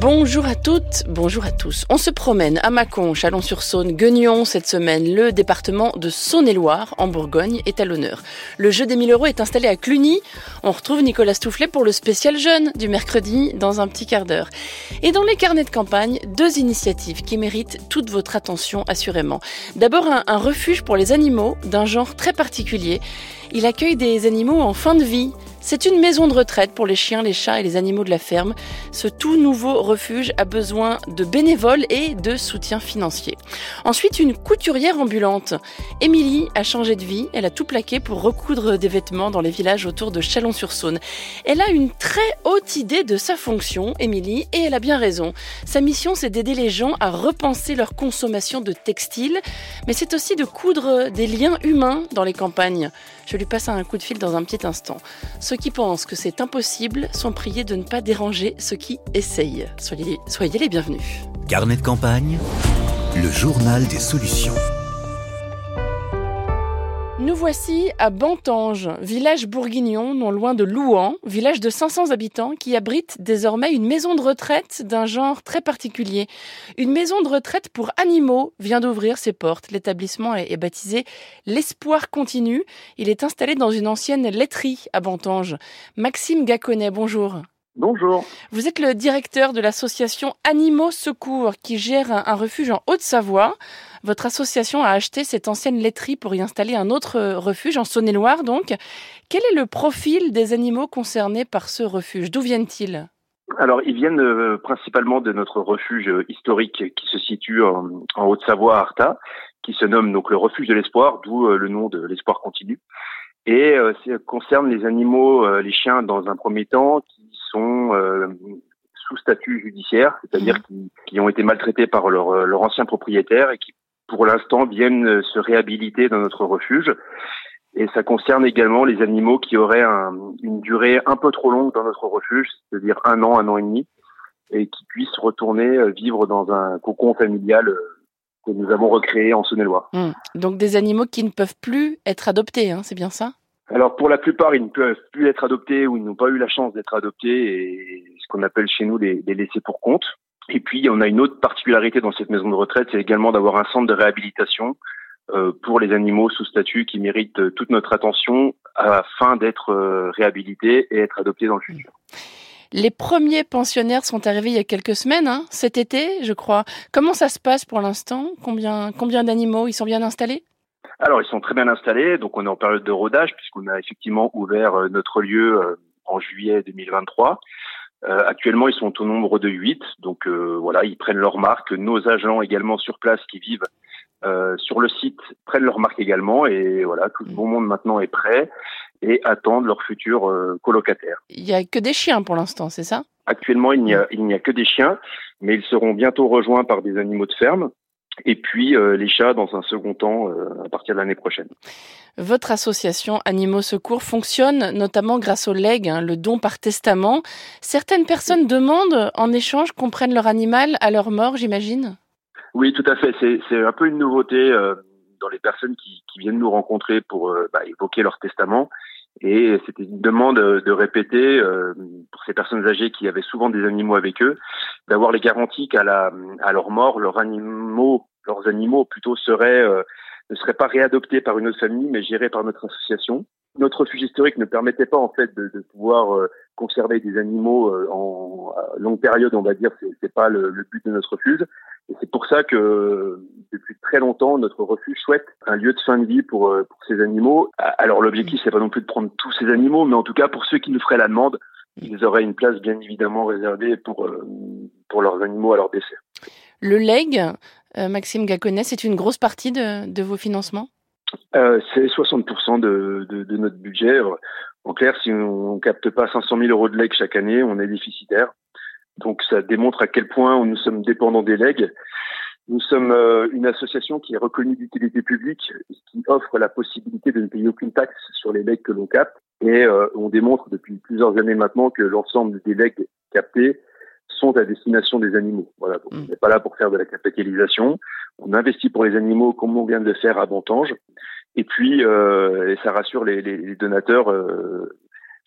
Bonjour à toutes, bonjour à tous. On se promène à Mâcon, Chalon-sur-Saône, Guignon cette semaine. Le département de Saône-et-Loire, en Bourgogne, est à l'honneur. Le jeu des 1000 euros est installé à Cluny. On retrouve Nicolas Stoufflet pour le spécial jeune du mercredi dans un petit quart d'heure. Et dans les carnets de campagne, deux initiatives qui méritent toute votre attention assurément. D'abord un, un refuge pour les animaux d'un genre très particulier. Il accueille des animaux en fin de vie. C'est une maison de retraite pour les chiens, les chats et les animaux de la ferme. Ce tout nouveau refuge a besoin de bénévoles et de soutien financier. Ensuite, une couturière ambulante. Émilie a changé de vie. Elle a tout plaqué pour recoudre des vêtements dans les villages autour de Chalon-sur-Saône. Elle a une très haute idée de sa fonction, Émilie, et elle a bien raison. Sa mission, c'est d'aider les gens à repenser leur consommation de textiles, mais c'est aussi de coudre des liens humains dans les campagnes. Lui un coup de fil dans un petit instant. Ceux qui pensent que c'est impossible sont priés de ne pas déranger ceux qui essayent. Soyez les bienvenus. Carnet de campagne, le journal des solutions. Nous voici à Bantange, village bourguignon non loin de Louan, village de 500 habitants qui abrite désormais une maison de retraite d'un genre très particulier. Une maison de retraite pour animaux vient d'ouvrir ses portes. L'établissement est baptisé L'Espoir continu. Il est installé dans une ancienne laiterie à Bantange. Maxime Gaconnet, bonjour. Bonjour. Vous êtes le directeur de l'association Animaux Secours qui gère un, un refuge en Haute-Savoie. Votre association a acheté cette ancienne laiterie pour y installer un autre refuge en Saône-et-Loire donc. Quel est le profil des animaux concernés par ce refuge? D'où viennent-ils? Alors, ils viennent euh, principalement de notre refuge historique qui se situe en, en Haute-Savoie, à Arta, qui se nomme donc le refuge de l'espoir, d'où euh, le nom de l'espoir continu. Et euh, ça concerne les animaux, euh, les chiens dans un premier temps, qui sont euh, sous statut judiciaire, c'est-à-dire mmh. qui, qui, ont été maltraités par leur, leur ancien propriétaire et qui, pour l'instant, viennent se réhabiliter dans notre refuge. Et ça concerne également les animaux qui auraient un, une durée un peu trop longue dans notre refuge, c'est-à-dire un an, un an et demi, et qui puissent retourner vivre dans un cocon familial que nous avons recréé en Saône-et-Loire. Mmh. Donc des animaux qui ne peuvent plus être adoptés, hein, c'est bien ça? Alors pour la plupart, ils ne peuvent plus être adoptés ou ils n'ont pas eu la chance d'être adoptés et ce qu'on appelle chez nous les, laissés pour compte. Et puis on a une autre particularité dans cette maison de retraite, c'est également d'avoir un centre de réhabilitation euh, pour les animaux sous statut qui méritent toute notre attention afin d'être euh, réhabilités et être adoptés dans le futur. Les premiers pensionnaires sont arrivés il y a quelques semaines, hein, cet été, je crois. Comment ça se passe pour l'instant? Combien, combien d'animaux? Ils sont bien installés? Alors, ils sont très bien installés. Donc, on est en période de rodage puisqu'on a effectivement ouvert euh, notre lieu euh, en juillet 2023. Euh, actuellement, ils sont au nombre de 8. Donc, euh, voilà, ils prennent leur marque. Nos agents également sur place qui vivent euh, sur le site prennent leur marque également. Et voilà, tout le bon monde maintenant est prêt et attendent leur futur colocataire. Il n'y a que des chiens pour l'instant, c'est ça? Actuellement, il n'y a, il n'y a que des chiens, mais ils seront bientôt rejoints par des animaux de ferme et puis euh, les chats dans un second temps euh, à partir de l'année prochaine. Votre association Animaux Secours fonctionne notamment grâce au leg, hein, le don par testament. Certaines personnes demandent en échange qu'on prenne leur animal à leur mort, j'imagine? Oui, tout à fait. C'est un peu une nouveauté euh, dans les personnes qui, qui, viennent nous rencontrer pour euh, bah, évoquer leur testament. Et c'était une demande de répéter euh, pour ces personnes âgées qui avaient souvent des animaux avec eux, d'avoir les garanties qu'à la à leur mort, leurs animaux, leurs animaux plutôt seraient euh, ne seraient pas réadoptés par une autre famille, mais gérés par notre association. Notre refuge historique ne permettait pas en fait de, pouvoir euh, conserver des animaux euh, en longue période, on va dire, c'est, c'est pas le, but de notre refuge. Et c'est pour ça que depuis très longtemps, notre refuge souhaite un lieu de fin de vie pour, pour ces animaux. Alors l'objectif, c'est pas non plus de prendre tous ces animaux, mais en tout cas pour ceux qui nous feraient la demande, ils auraient une place bien évidemment réservée pour, pour leurs animaux à leur décès. Le leg, Maxime Gaconnet, c'est une grosse partie de, vos financements? Euh, C'est 60% de, notre budget. En clair, si on ne capte pas 500 000 euros de legs chaque année, on est déficitaire. Donc ça démontre à quel point nous sommes dépendants des legs. Nous sommes euh, une association qui est reconnue d'utilité publique, qui offre la possibilité de ne payer aucune taxe sur les legs que l'on capte. Et euh, on démontre depuis plusieurs années maintenant que l'ensemble des legs captés sont à destination des animaux. Voilà, donc mmh. on n'est pas là pour faire de la capitalisation. On investit pour les animaux comme on vient de le faire à Bontange. Et puis, et ça rassure les, les donateurs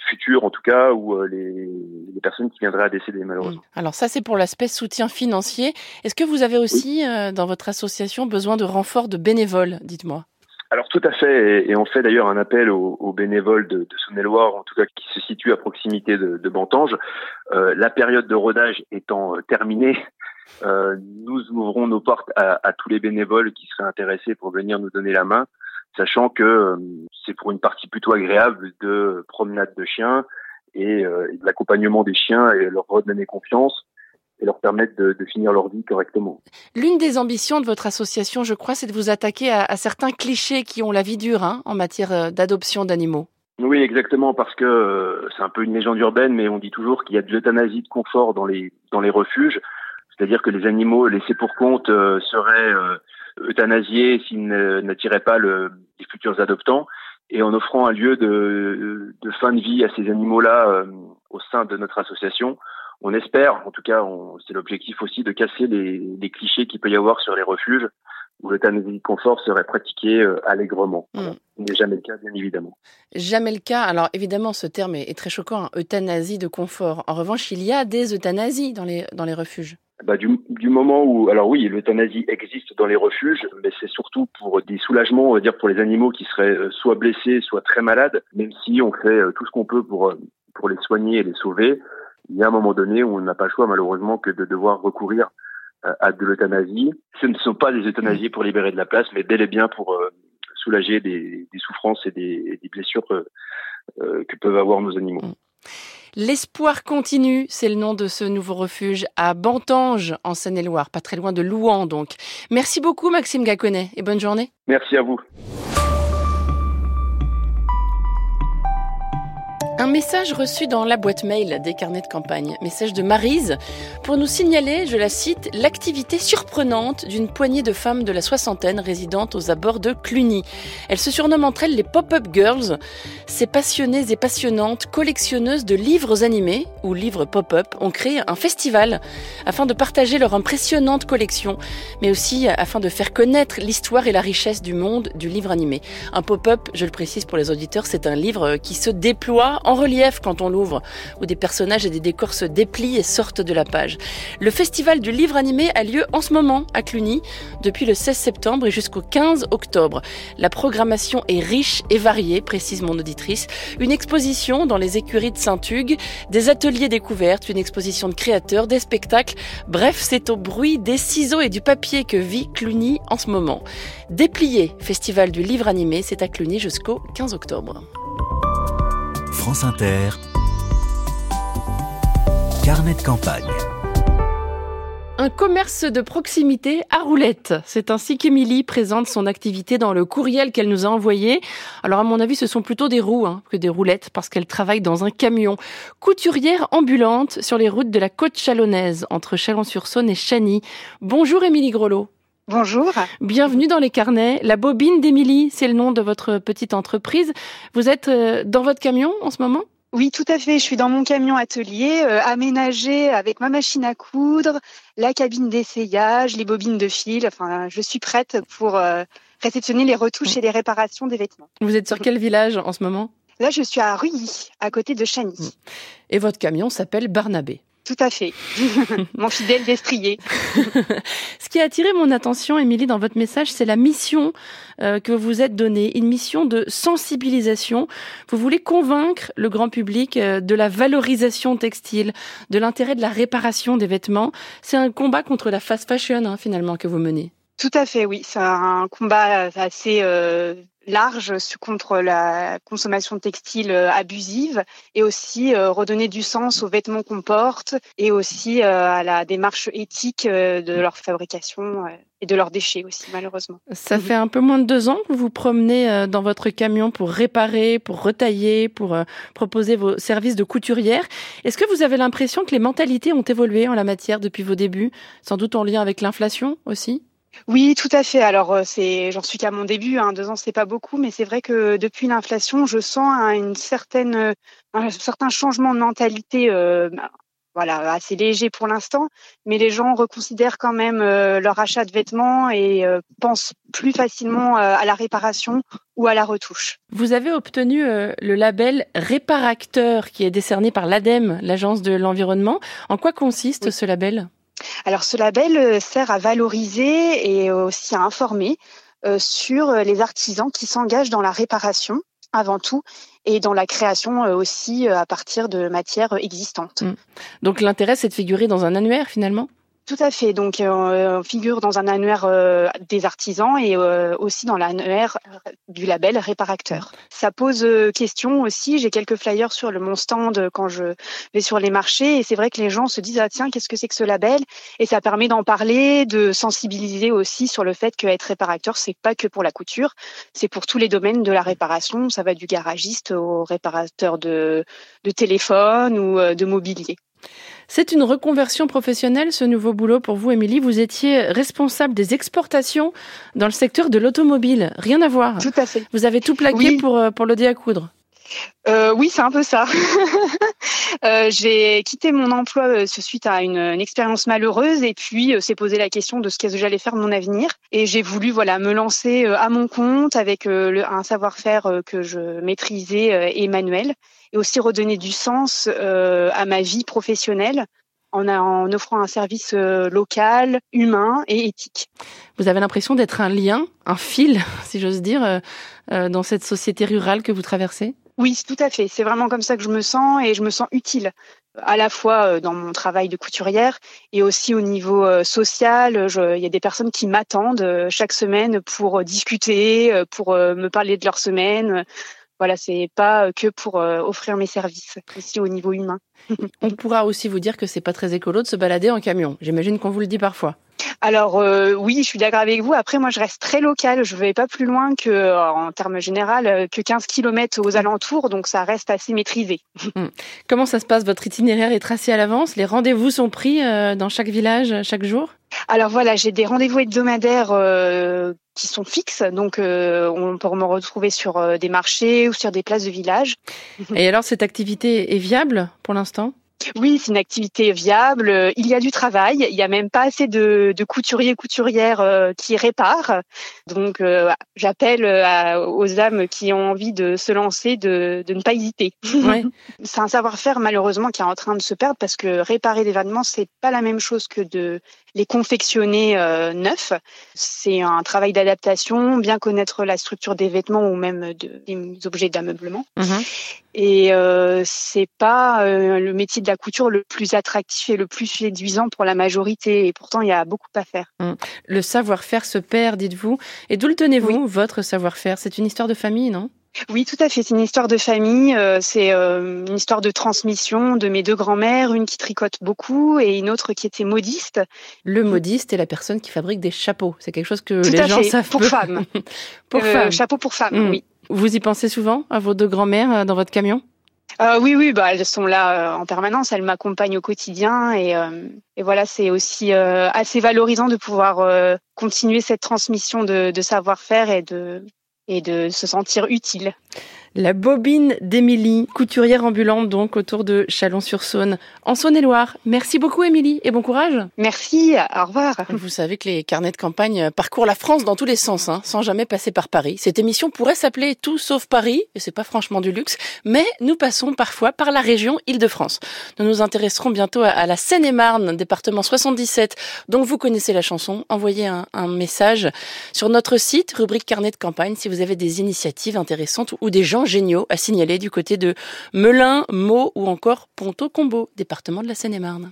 futurs en tout cas, ou les, les, personnes qui viendraient à décéder malheureusement. Mmh. Alors ça c'est pour l'aspect soutien financier. Est-ce que vous avez aussi dans votre association besoin de renforts de bénévoles, dites-moi? Alors tout à fait, et, on fait d'ailleurs un appel aux, bénévoles de, de Saône-et-Loire, en tout cas qui se situent à proximité de, Bantange. Euh, la période de rodage étant euh, terminée, euh, nous ouvrons nos portes à, tous les bénévoles qui seraient intéressés pour venir nous donner la main, sachant que c'est pour une partie plutôt agréable de promenade de chiens et, et de l'accompagnement des chiens et leur redonner confiance et leur permettre de, de, finir leur vie correctement. L'une des ambitions de votre association, je crois, c'est de vous attaquer à, à certains clichés qui ont la vie dure hein, en matière euh, d'adoption d'animaux. Oui, exactement, parce que euh, c'est un peu une légende urbaine, mais on dit toujours qu'il y a de l'euthanasie de confort dans les dans les refuges, c'est-à-dire que les animaux laissés pour compte euh, seraient euh, euthanasiés s'ils n'attiraient pas le, les futurs adoptants, et en offrant un lieu de, de fin de vie à ces animaux-là euh, au sein de notre association, on espère, en tout cas, c'est l'objectif aussi de casser les, les clichés qu'il peut y avoir sur les refuges où l'euthanasie de confort serait pratiquée euh, allègrement. Mm. Ce n'est jamais le cas, bien évidemment. Jamais le cas. Alors évidemment, ce terme est, très choquant, hein, euthanasie de confort. En revanche, il y a des euthanasies dans les, dans les refuges. Bah, du, du, moment où, alors oui, l'euthanasie existe dans les refuges, mais c'est surtout pour des soulagements, on va dire, pour les animaux qui seraient euh, soit blessés, soit très malades, même si on fait euh, tout ce qu'on peut pour, pour les soigner et les sauver il y a un moment donné où on n'a pas le choix malheureusement que de devoir recourir euh, à de l'euthanasie. Ce ne sont pas des euthanasies pour libérer de la place, mais bel et bien pour euh, soulager des, des, souffrances et des, des blessures que, euh, que peuvent avoir nos animaux. Mm. L'espoir continue, c'est le nom de ce nouveau refuge à Bantange, en Seine-et-Loire, pas très loin de Louan donc. Merci beaucoup Maxime Gaconnet et bonne journée. Merci à vous. Un message reçu dans la boîte mail des carnets de campagne, message de Marise, pour nous signaler, je la cite, l'activité surprenante d'une poignée de femmes de la soixantaine résidentes aux abords de Cluny. Elles se surnomment entre elles les Pop-Up Girls. Ces passionnées et passionnantes collectionneuses de livres animés, ou livres pop-up, ont créé un festival afin de partager leur impressionnante collection, mais aussi afin de faire connaître l'histoire et la richesse du monde du livre animé. Un pop-up, je le précise pour les auditeurs, c'est un livre qui se déploie en relief quand on l'ouvre, où des personnages et des décors se déplient et sortent de la page. Le festival du livre animé a lieu en ce moment à Cluny, depuis le 16 septembre et jusqu'au 15 octobre. La programmation est riche et variée, précise mon auditrice. Une exposition dans les écuries de Saint-Hugues, des ateliers découvertes, une exposition de créateurs, des spectacles. Bref, c'est au bruit des ciseaux et du papier que vit Cluny en ce moment. Déplié, festival du livre animé, c'est à Cluny jusqu'au 15 octobre. France Carnet de campagne. Un commerce de proximité à roulettes. C'est ainsi qu'Émilie présente son activité dans le courriel qu'elle nous a envoyé. Alors à mon avis, ce sont plutôt des roues hein, que des roulettes parce qu'elle travaille dans un camion. Couturière ambulante sur les routes de la côte chalonnaise entre Chalon-sur-Saône et Chagny. Bonjour Émilie Grelot. Bonjour. Bienvenue dans les carnets. La bobine d'Émilie, c'est le nom de votre petite entreprise. Vous êtes euh, dans votre camion en ce moment? Oui, tout à fait. Je suis dans mon camion atelier, euh, aménagé avec ma machine à coudre, la cabine d'essayage, les bobines de fil. Enfin, je suis prête pour euh, réceptionner les retouches et les réparations des vêtements. Vous êtes sur quel village en ce moment? Là, je suis à Ruilly, à côté de Chagny. Et votre camion s'appelle Barnabé tout à fait. mon fidèle destrier. Ce qui a attiré mon attention, Émilie, dans votre message, c'est la mission euh, que vous êtes donnée, une mission de sensibilisation. Vous voulez convaincre le grand public euh, de la valorisation textile, de l'intérêt de la réparation des vêtements. C'est un combat contre la fast fashion, hein, finalement, que vous menez. Tout à fait, oui. C'est un combat assez euh, large contre la consommation textile euh, abusive et aussi euh, redonner du sens aux vêtements qu'on porte et aussi euh, à la démarche éthique de leur fabrication et de leurs déchets aussi, malheureusement. Ça fait un peu moins de deux ans que vous vous promenez dans votre camion pour réparer, pour retailler, pour proposer vos services de couturière. Est-ce que vous avez l'impression que les mentalités ont évolué en la matière depuis vos débuts, sans doute en lien avec l'inflation aussi? Oui, tout à fait. Alors, euh, c'est, j'en suis qu'à mon début. Hein. Deux ans, c'est pas beaucoup, mais c'est vrai que depuis l'inflation, je sens une certaine, un certain changement de mentalité euh, voilà assez léger pour l'instant, mais les gens reconsidèrent quand même leur achat de vêtements et pensent plus facilement à la réparation ou à la retouche. Vous avez obtenu le label Réparacteur qui est décerné par l'ADEME, l'Agence de l'environnement. En quoi consiste ce label? Alors ce label sert à valoriser et aussi à informer sur les artisans qui s'engagent dans la réparation avant tout et dans la création euh, aussi euh, à partir de matières existantes. Mmh. Donc l'intérêt, c'est de figurer dans un annuaire finalement? Tout à fait. Donc, euh, on figure dans un annuaire euh, des artisans et euh, aussi dans l'annuaire du label Réparacteur. Ça pose question aussi. J'ai quelques flyers sur le, mon stand quand je vais sur les marchés et c'est vrai que les gens se disent ah tiens qu'est-ce que c'est que ce label? Et ça permet d'en parler, de sensibiliser aussi sur le fait qu'être réparateur c'est pas que pour la couture, c'est pour tous les domaines de la réparation. Ça va du garagiste au réparateur de, de téléphone ou de mobilier. C'est une reconversion professionnelle, ce nouveau boulot pour vous, Émilie. Vous étiez responsable des exportations dans le secteur de l'automobile. Rien à voir. Tout à fait. Vous avez tout plaqué pour, euh, pour l'OD à coudre. Euh, oui, c'est un peu ça. euh, j'ai quitté mon emploi euh, suite à une, expérience malheureuse et puis s'est posé la question de ce que j'allais faire de mon avenir. Et j'ai voulu voilà me lancer à mon compte avec un savoir-faire que je maîtrisais et manuel et aussi redonner du sens à ma vie professionnelle en offrant un service local, humain et éthique. Vous avez l'impression d'être un lien, un fil, si j'ose dire, dans cette société rurale que vous traversez? Oui, tout à fait. C'est vraiment comme ça que je me sens et je me sens utile à la fois euh, dans mon travail de couturière et aussi au niveau euh, social. il y a des personnes qui m'attendent euh, chaque semaine pour discuter, pour me parler de leur semaine. Voilà, c'est pas que pour offrir mes services, aussi au niveau humain. On pourra aussi vous dire que c'est pas très écolo de se balader en camion. J'imagine qu'on vous le dit parfois. Alors euh, oui, je suis d'accord avec vous. Après, moi, je reste très local. Je vais pas plus loin que, euh, en termes général, euh, que 15 km aux alentours, donc ça reste assez maîtrisé. Hmm. Comment ça se passe Votre itinéraire est tracé à l'avance? Les rendez-vous sont pris dans chaque village chaque jour? Alors voilà, j'ai des rendez-vous hebdomadaires qui sont fixes, donc on peut me retrouver sur des marchés ou sur des places de village. Et alors cette activité est viable pour l'instant? Oui, c'est une activité viable. Il y a du travail. Il n'y a même pas assez de, de couturiers couturières euh, qui réparent. Donc, euh, j'appelle euh, aux âmes qui ont envie de se lancer de, de ne pas hésiter. c'est un savoir-faire malheureusement qui est en train de se perdre parce que réparer des vêtements c'est pas la même chose que de les confectionner neufs. C'est un travail d'adaptation, bien connaître la structure des vêtements ou même de, des objets d'ameublement. Mhm. Et euh, c'est pas euh, le métier de la couture le plus attractif et le plus séduisant pour la majorité. Et pourtant, il y a beaucoup à faire. Hum. Le savoir-faire se perd, dites-vous. Et d'où le tenez-vous, votre savoir-faire? C'est une histoire de famille, non? Oui, tout à fait. C'est une histoire de famille. Euh, c'est euh, une histoire de transmission de mes deux grands-mères, une qui tricote beaucoup et une autre qui était modiste. Le modiste est la personne qui fabrique des chapeaux. C'est quelque chose que les gens savent pour femmes. pour femmes. Chapeau pour femmes. Hum. Oui. Vous y pensez souvent à vos deux grand-mères euh, dans votre camion? Euh, oui, oui, bah, elles sont là euh, en permanence, elles m'accompagnent au quotidien et, et voilà, c'est aussi assez valorisant de pouvoir continuer cette transmission de, de savoir-faire et de, et de se sentir utile. La bobine d'Émilie, couturière ambulante donc autour de Chalon-sur-Saône, en Saône-et-Loire. Merci beaucoup Émilie et bon courage. Merci, au revoir. Vous savez que les carnets de campagne parcourent la France dans tous les sens, hein, sans jamais passer par Paris. Cette émission pourrait s'appeler Tout sauf Paris, et c'est pas franchement du luxe, mais nous passons parfois par la région Île-de-France. Nous nous intéresserons bientôt à la Seine-et-Marne, département 77, dont vous connaissez la chanson. Envoyez un, un message sur notre site, rubrique carnet de campagne, si vous avez des initiatives intéressantes ou des gens géniaux à signaler du côté de Melun, Meaux ou encore Ponto-Combo, département de la Seine-et-Marne.